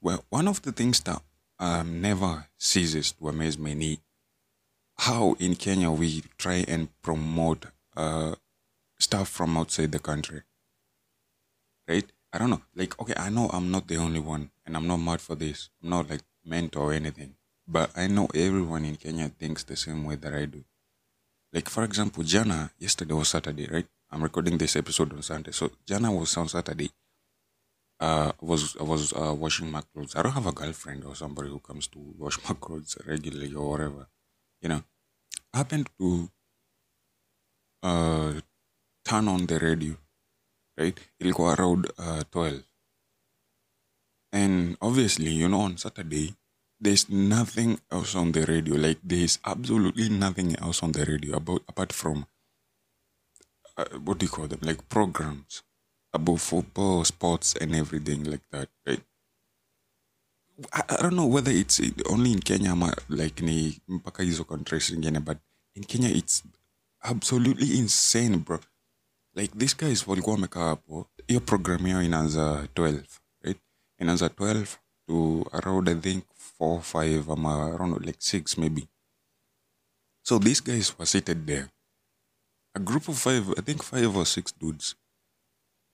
Well, one of the things that um, never ceases to amaze me ni how in Kenya we try and promote uh, stuff from outside the country. Right? I don't know. Like, okay, I know I'm not the only one, and I'm not mad for this. I'm not like meant or anything. But I know everyone in Kenya thinks the same way that I do. Like, for example, Jana, yesterday was Saturday, right? I'm recording this episode on Sunday. So, Jana was on Saturday. Uh, was I was uh, washing my clothes. I don't have a girlfriend or somebody who comes to wash my clothes regularly or whatever. You know, I happened to uh, turn on the radio, right? Ilikuwa around uh, 12. And obviously, you know, on Saturday, there's nothing else on the radio. Like, there's absolutely nothing else on the radio about apart from uh, what do you call them? Like programs about football, sports, and everything like that, right? I, I don't know whether it's in- only in Kenya like ni mpaka hizo countries zingine, but in Kenya it's absolutely insane, bro. Like these guys walikuwa wamekaa hapo, hiyo program yao inaanza 12, right? Inaanza 12 to around I think 4, 5 ama around like 6 maybe. So these guys were seated there. A group of five, I think five or six dudes.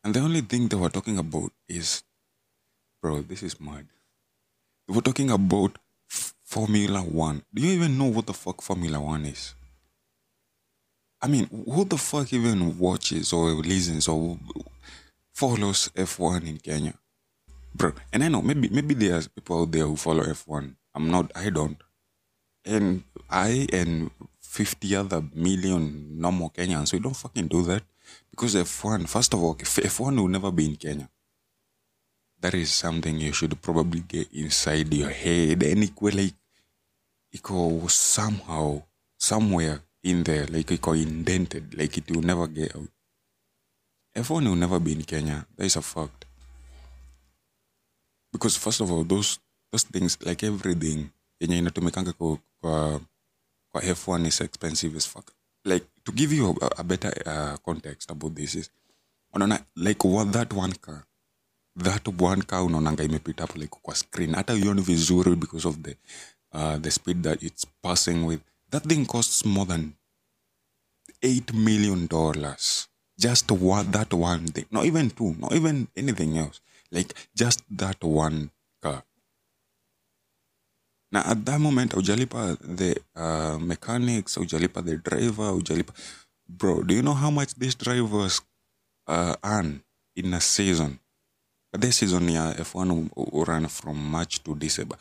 And the only thing they were talking about is, bro, this is mad. They were talking about Formula One. Do you even know what the fuck Formula One is? I mean, who the fuck even watches or listens or follows F1 in Kenya? Bro, and I know maybe maybe there's people out there who follow F1. I'm not, I don't. And I and 50 other million normal Kenyans, we don't fucking do that. Because F1, first of all, F- F1 will never be in Kenya. That is something you should probably get inside your head. And iko like, iko somehow, somewhere in there, like iko indented, like it will never get out. F1 will never be in Kenya. That is a fact. Because first of all, those those things, like everything, yenye inatumikanga kwa F1 is expensive as fuck. Like, to give you a, a better uh, context about this is, unaona, like what that one car, that one car unaonanga imepita hapo like kwa screen, hata uioni vizuri because of the, uh, the speed that it's passing with. That thing costs more than 8 million dollars. Just what that one thing. Not even two, not even anything else. Like just that one car. Now at that moment, ujalipa the uh, mechanics, ujalipa the driver, ujalipa. Bro, do you know how much these drivers uh, earn in a season? This season, yeah, F1 will, will run from March to December.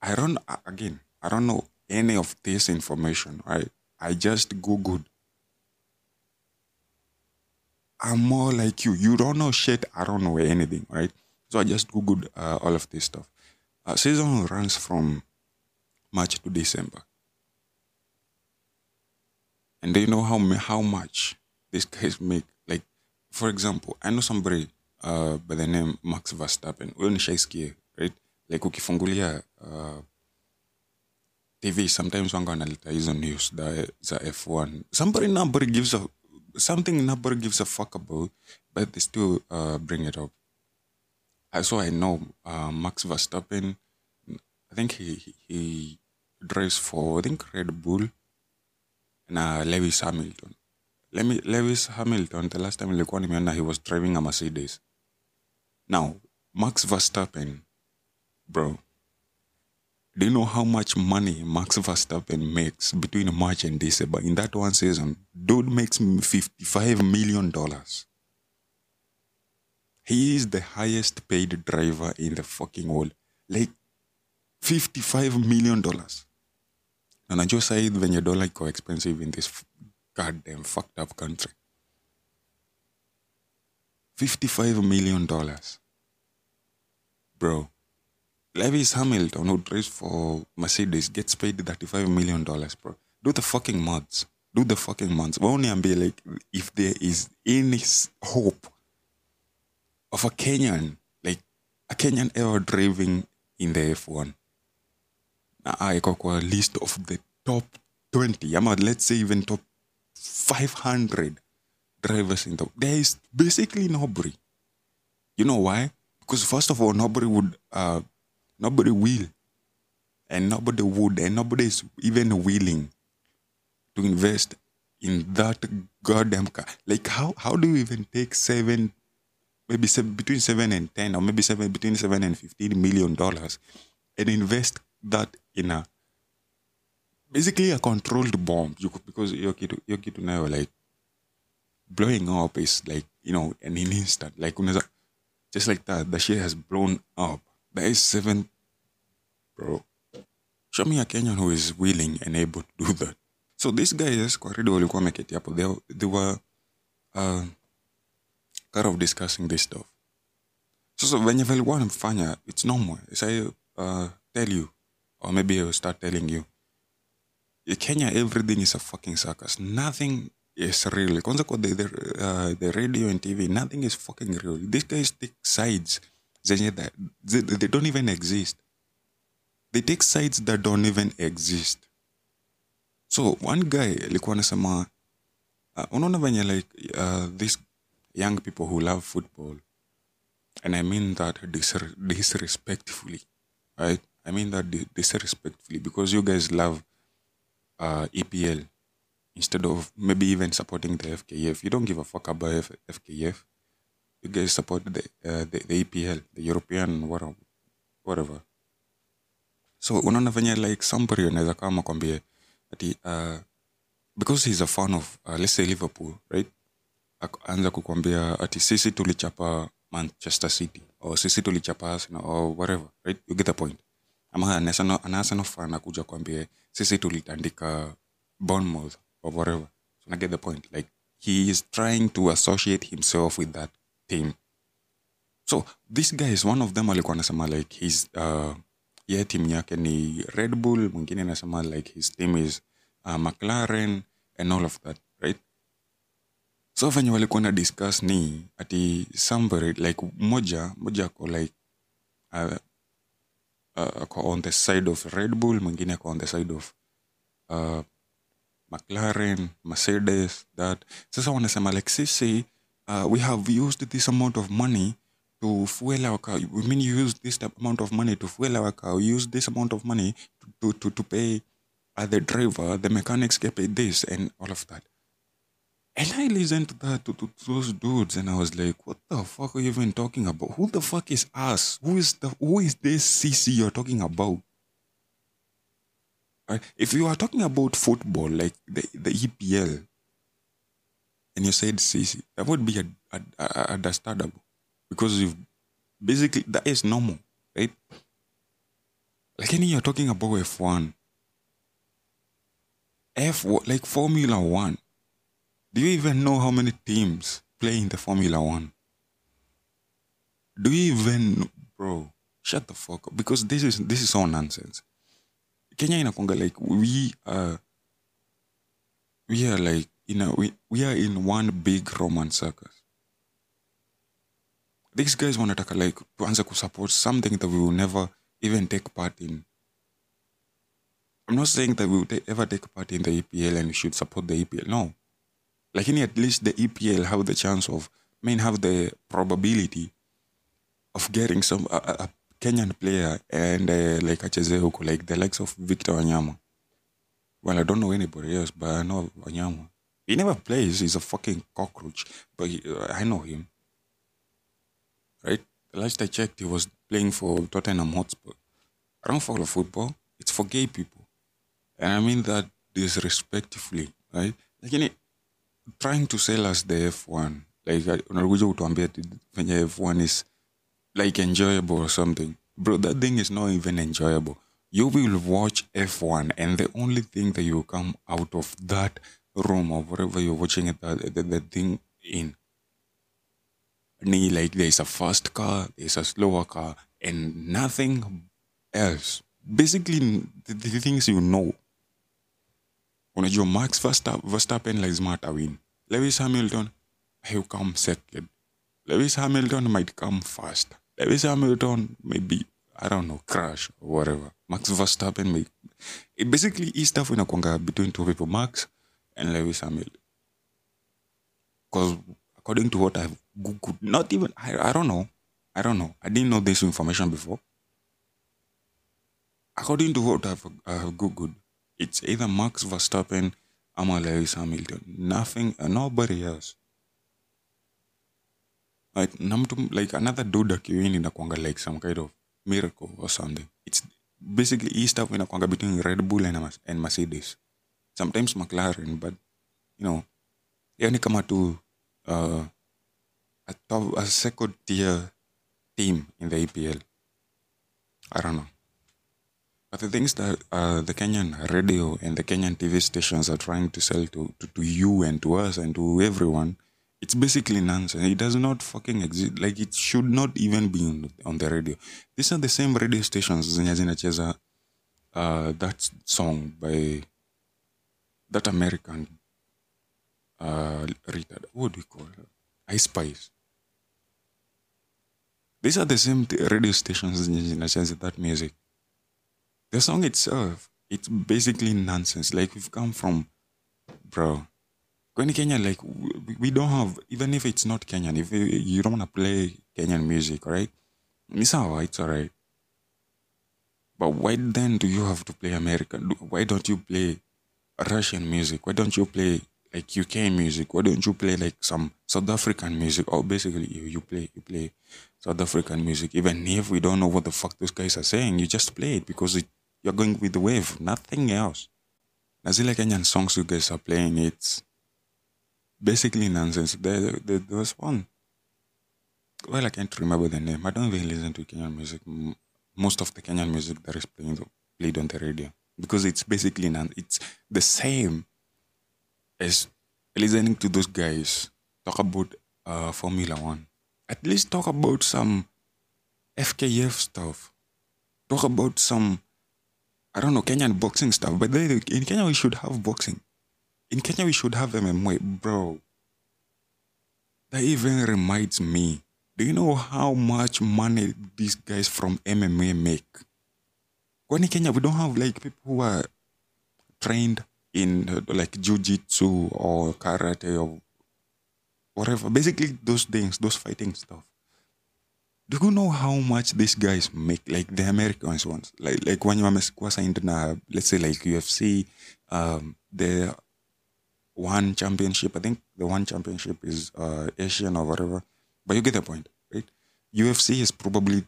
I don't, again, I don't know any of this information, right? I just Googled. I'm more like you. You don't know shit. I don't know anything, right? So I just Googled uh, all of this stuff. Uh, season runs from March to December. And do you know how how much these guys make? Like, for example, I know somebody uh, by the name Max Verstappen. Huyo nishaisikia, right? Like ukifungulia uh, TV sometimes wanga wanaleta hizo news za, za F1. Somebody nobody gives a something nobody gives a fuck about, but they still uh, bring it up. So I know uh, Max Verstappen. I think he he- drives for I think Red Bull and uh, Lewis Hamilton. Let me Lewis Hamilton. The last time nilikuwa nimeona he was driving a Mercedes. Now Max Verstappen, bro. Do you know how much money Max Verstappen makes between March and December in that one season? Dude makes fifty-five million dollars. He is the highest paid driver in the fucking world. Like fifty-five million dollars. And I Na najua sahi venye dola iko expensive in this goddamn fucked up country. Fifty-five million dollars, bro. Lewis Hamilton, who drives for Mercedes, gets paid $35 million, bro. Do the fucking maths. Do the fucking maths. Waoniambie, like, if there is any hope of a Kenyan, like, a Kenyan ever driving in the F1. Na iko kwa list of the top 20, ama let's say even top 500 drivers in the There is basically nobody. You know why? Because first of all, nobody would uh, nobody will and nobody would and nobody is even willing to invest in that goddamn car like how how do you even take seven maybe seven, between seven and ten or maybe seven between seven and fifteen million dollars and invest that in a basically a controlled bomb. You could, because your kid your kid know like blowing up is like you know an instant. Like just like that the shit has blown up. There is seven bro. Show me a kenyan who is willing and able to do that. So these guys they, they were uh, kind of discussing this stuff. So, so venye walikuwa wanafanya it's normal. As I uh, tell you or maybe will start telling you in Kenya, everything is a fucking circus. Nothing is real. Kwanza kwa the, the, uh, the radio and TV, nothing is fucking real. These guys take sides zenye that they, they don't even exist. They take sides that don't even exist. So one guy alikuwa anasema uh, unaona venye like uh, these young people who love football and I mean that disrespectfully, right? I mean that they say respectfully because you guys love uh, EPL instead of maybe even supporting the FKF. You don't give a fuck about F- FKF. You guys support the, uh, the the EPL, the European whatever. whatever. So unaona venye like somebody anaweza kama kwambie ati uh, because he's a fan of uh, let's say Liverpool, right? Anza kukwambia ati sisi tulichapa Manchester City or sisi tulichapa Arsenal or whatever, right? You get the point. Ama an kwambie sisi tulitandika Bournemouth or the point. He is trying to associate with that. So this guy one of them alikuwa anasema like his uh, ye team yake ni Red Bull, mwingine anasema like his team is uh, McLaren and all of that, right? so venye walikuwa na discuss ni ati somebody like moja moja ako like uh, uh, ako on the side of red bull mwingine ako on the side of uh, mclaren mercedes that. Sasa wanasema like sisi uh, we have used this amount of money to fuel our car. We mean you use this amount of money to fuel our car. We use this amount of money to, to, to, to pay uh, the driver the mechanics get paid this and all of that and I listened to that to, to those dudes, and I was like, "What the fuck are you even talking about? Who the fuck is us? Who is the who is this CC you're talking about?" Right? If you are talking about football, like the the EPL, and you said CC, that would be understandable because you basically that is normal, right? Like any you're talking about F one, F like Formula One. Do you even know how many teams play in the Formula One? Do you even, bro? Shut the fuck up, because this is this is all nonsense. Kenya inakonga like we are, we are like you know we we are in one big Roman circus. These guys want wanataka like to answer tuanze kusupport something that we will never even take part in. I'm not saying that we will ever take part in the EPL and we should support the EPL. No, lakini at least the EPL have the chance of, I mean, have the probability of getting some a, a- Kenyan player and uh, like acheze huko, like the likes of Victor Wanyama. Well, I don't know anybody else, but I know Wanyama. He never plays. He's a fucking cockroach, but he, I know him. Right? Last I checked, he was playing for Tottenham Hotspur. I don't follow football. It's for gay people, and I mean that disrespectfully, right? Lakini trying to sell us the F1 like unakuja kutuambia ati venye F1 is like enjoyable or something. Bro that thing is not even enjoyable. You will watch F1 and the only thing that you come out of that room or whatever you're watching it, the, the, the thing in. Like there's a fast car there's a slower car and nothing else. Basically the, the things you know unajua max Versta- verstappen lazima atawin lewis hamilton he'll come second. Lewis hamilton might come first. Lewis hamilton maybe i don't know crash or whatever. Max verstappen may it basically hii stuff inakwanga between two people max and lewis hamilton. Because according to what i've googled not even I, I don't know. I don't know. I didn't know this information before. According to what I've, I've googled, it's either Max Verstappen or Lewis Hamilton. Nothing, uh, nobody else. Like, na like another dude akiwin inakwanga like some kind of miracle or something. It's basically hii stuff inakwanga between Red Bull and, and Mercedes. Sometimes McLaren, but you know, yani kama tu uh, a, top, a second tier team in the EPL. I don't know. But the things that uh, the Kenyan radio and the Kenyan TV stations are trying to sell to, to, to you and to us and to everyone, it's basically nonsense. It does not fucking exist. Like, it should not even be on, on the radio. These are the same radio stations zenye zinacheza uh, that song by that American uh, retard. What do we call her? Ice Spice. These are the same radio stations zenye zinacheza that music. The song itself, it's basically nonsense. Like we've come from, bro. When Kenya, like we, don't have, even if it's not Kenyan, if you, you don't want to play Kenyan music, right? It's alright, it's alright. But why then do you have to play American? Why don't you play Russian music? Why don't you play like UK music? Why don't you play like some South African music? Or basically you, you play you play South African music. Even if we don't know what the fuck those guys are saying, you just play it because it, you're going with the wave, nothing else. Na zile Kenyan songs you guys are playing, it's basically nonsense. There, there, there was one. Well, I can't remember the name. I don't even listen to Kenyan music. Most of the Kenyan music that is playing played on the radio because it's basically non. It's the same as listening to those guys talk about uh, Formula One. At least talk about some FKF stuff. Talk about some I don't know Kenyan boxing stuff. But they, in Kenya we should have boxing. In Kenya we should have MMA, bro. That even reminds me. Do you know how much money these guys from MMA make? When in Kenya we don't have like people who are trained in uh, like jujitsu or karate or whatever. Basically those things, those fighting stuff. Do you know how much these guys make? Like the Americans ones, like like when you wamekuwa signed na let's say like UFC, um, the one championship. I think the one championship is uh, Asian or whatever. But you get the point, right? UFC is probably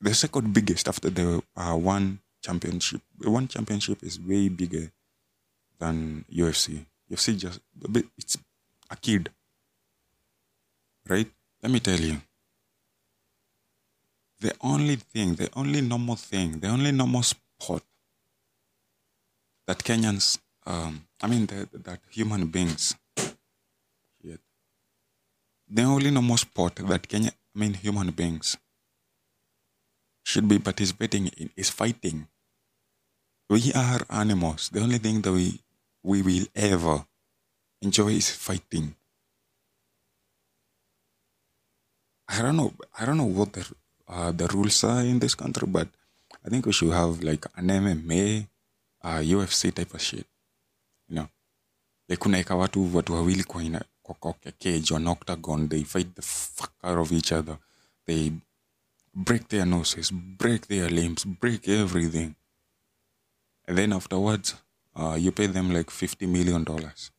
the second biggest after the uh, one championship. The one championship is way bigger than UFC. UFC just it's a kid, right? Let me tell you. The only thing, the only normal thing, the only normal sport that Kenyans, um, I mean, that, that human beings, the only normal sport that Kenya, I mean, human beings should be participating in is fighting. We are animals. The only thing that we we will ever enjoy is fighting. I don't know. I don't know what the uh, the rules are in this country, but I think we should have like an MMA, uh, UFC type of shit. You know, like kunaeka watu watu wawili kwa, kwa kwa cage on octagon. They fight the fuck out of each other. They break their noses, break their limbs, break everything, and then afterwards, uh, you pay them like fifty million dollars.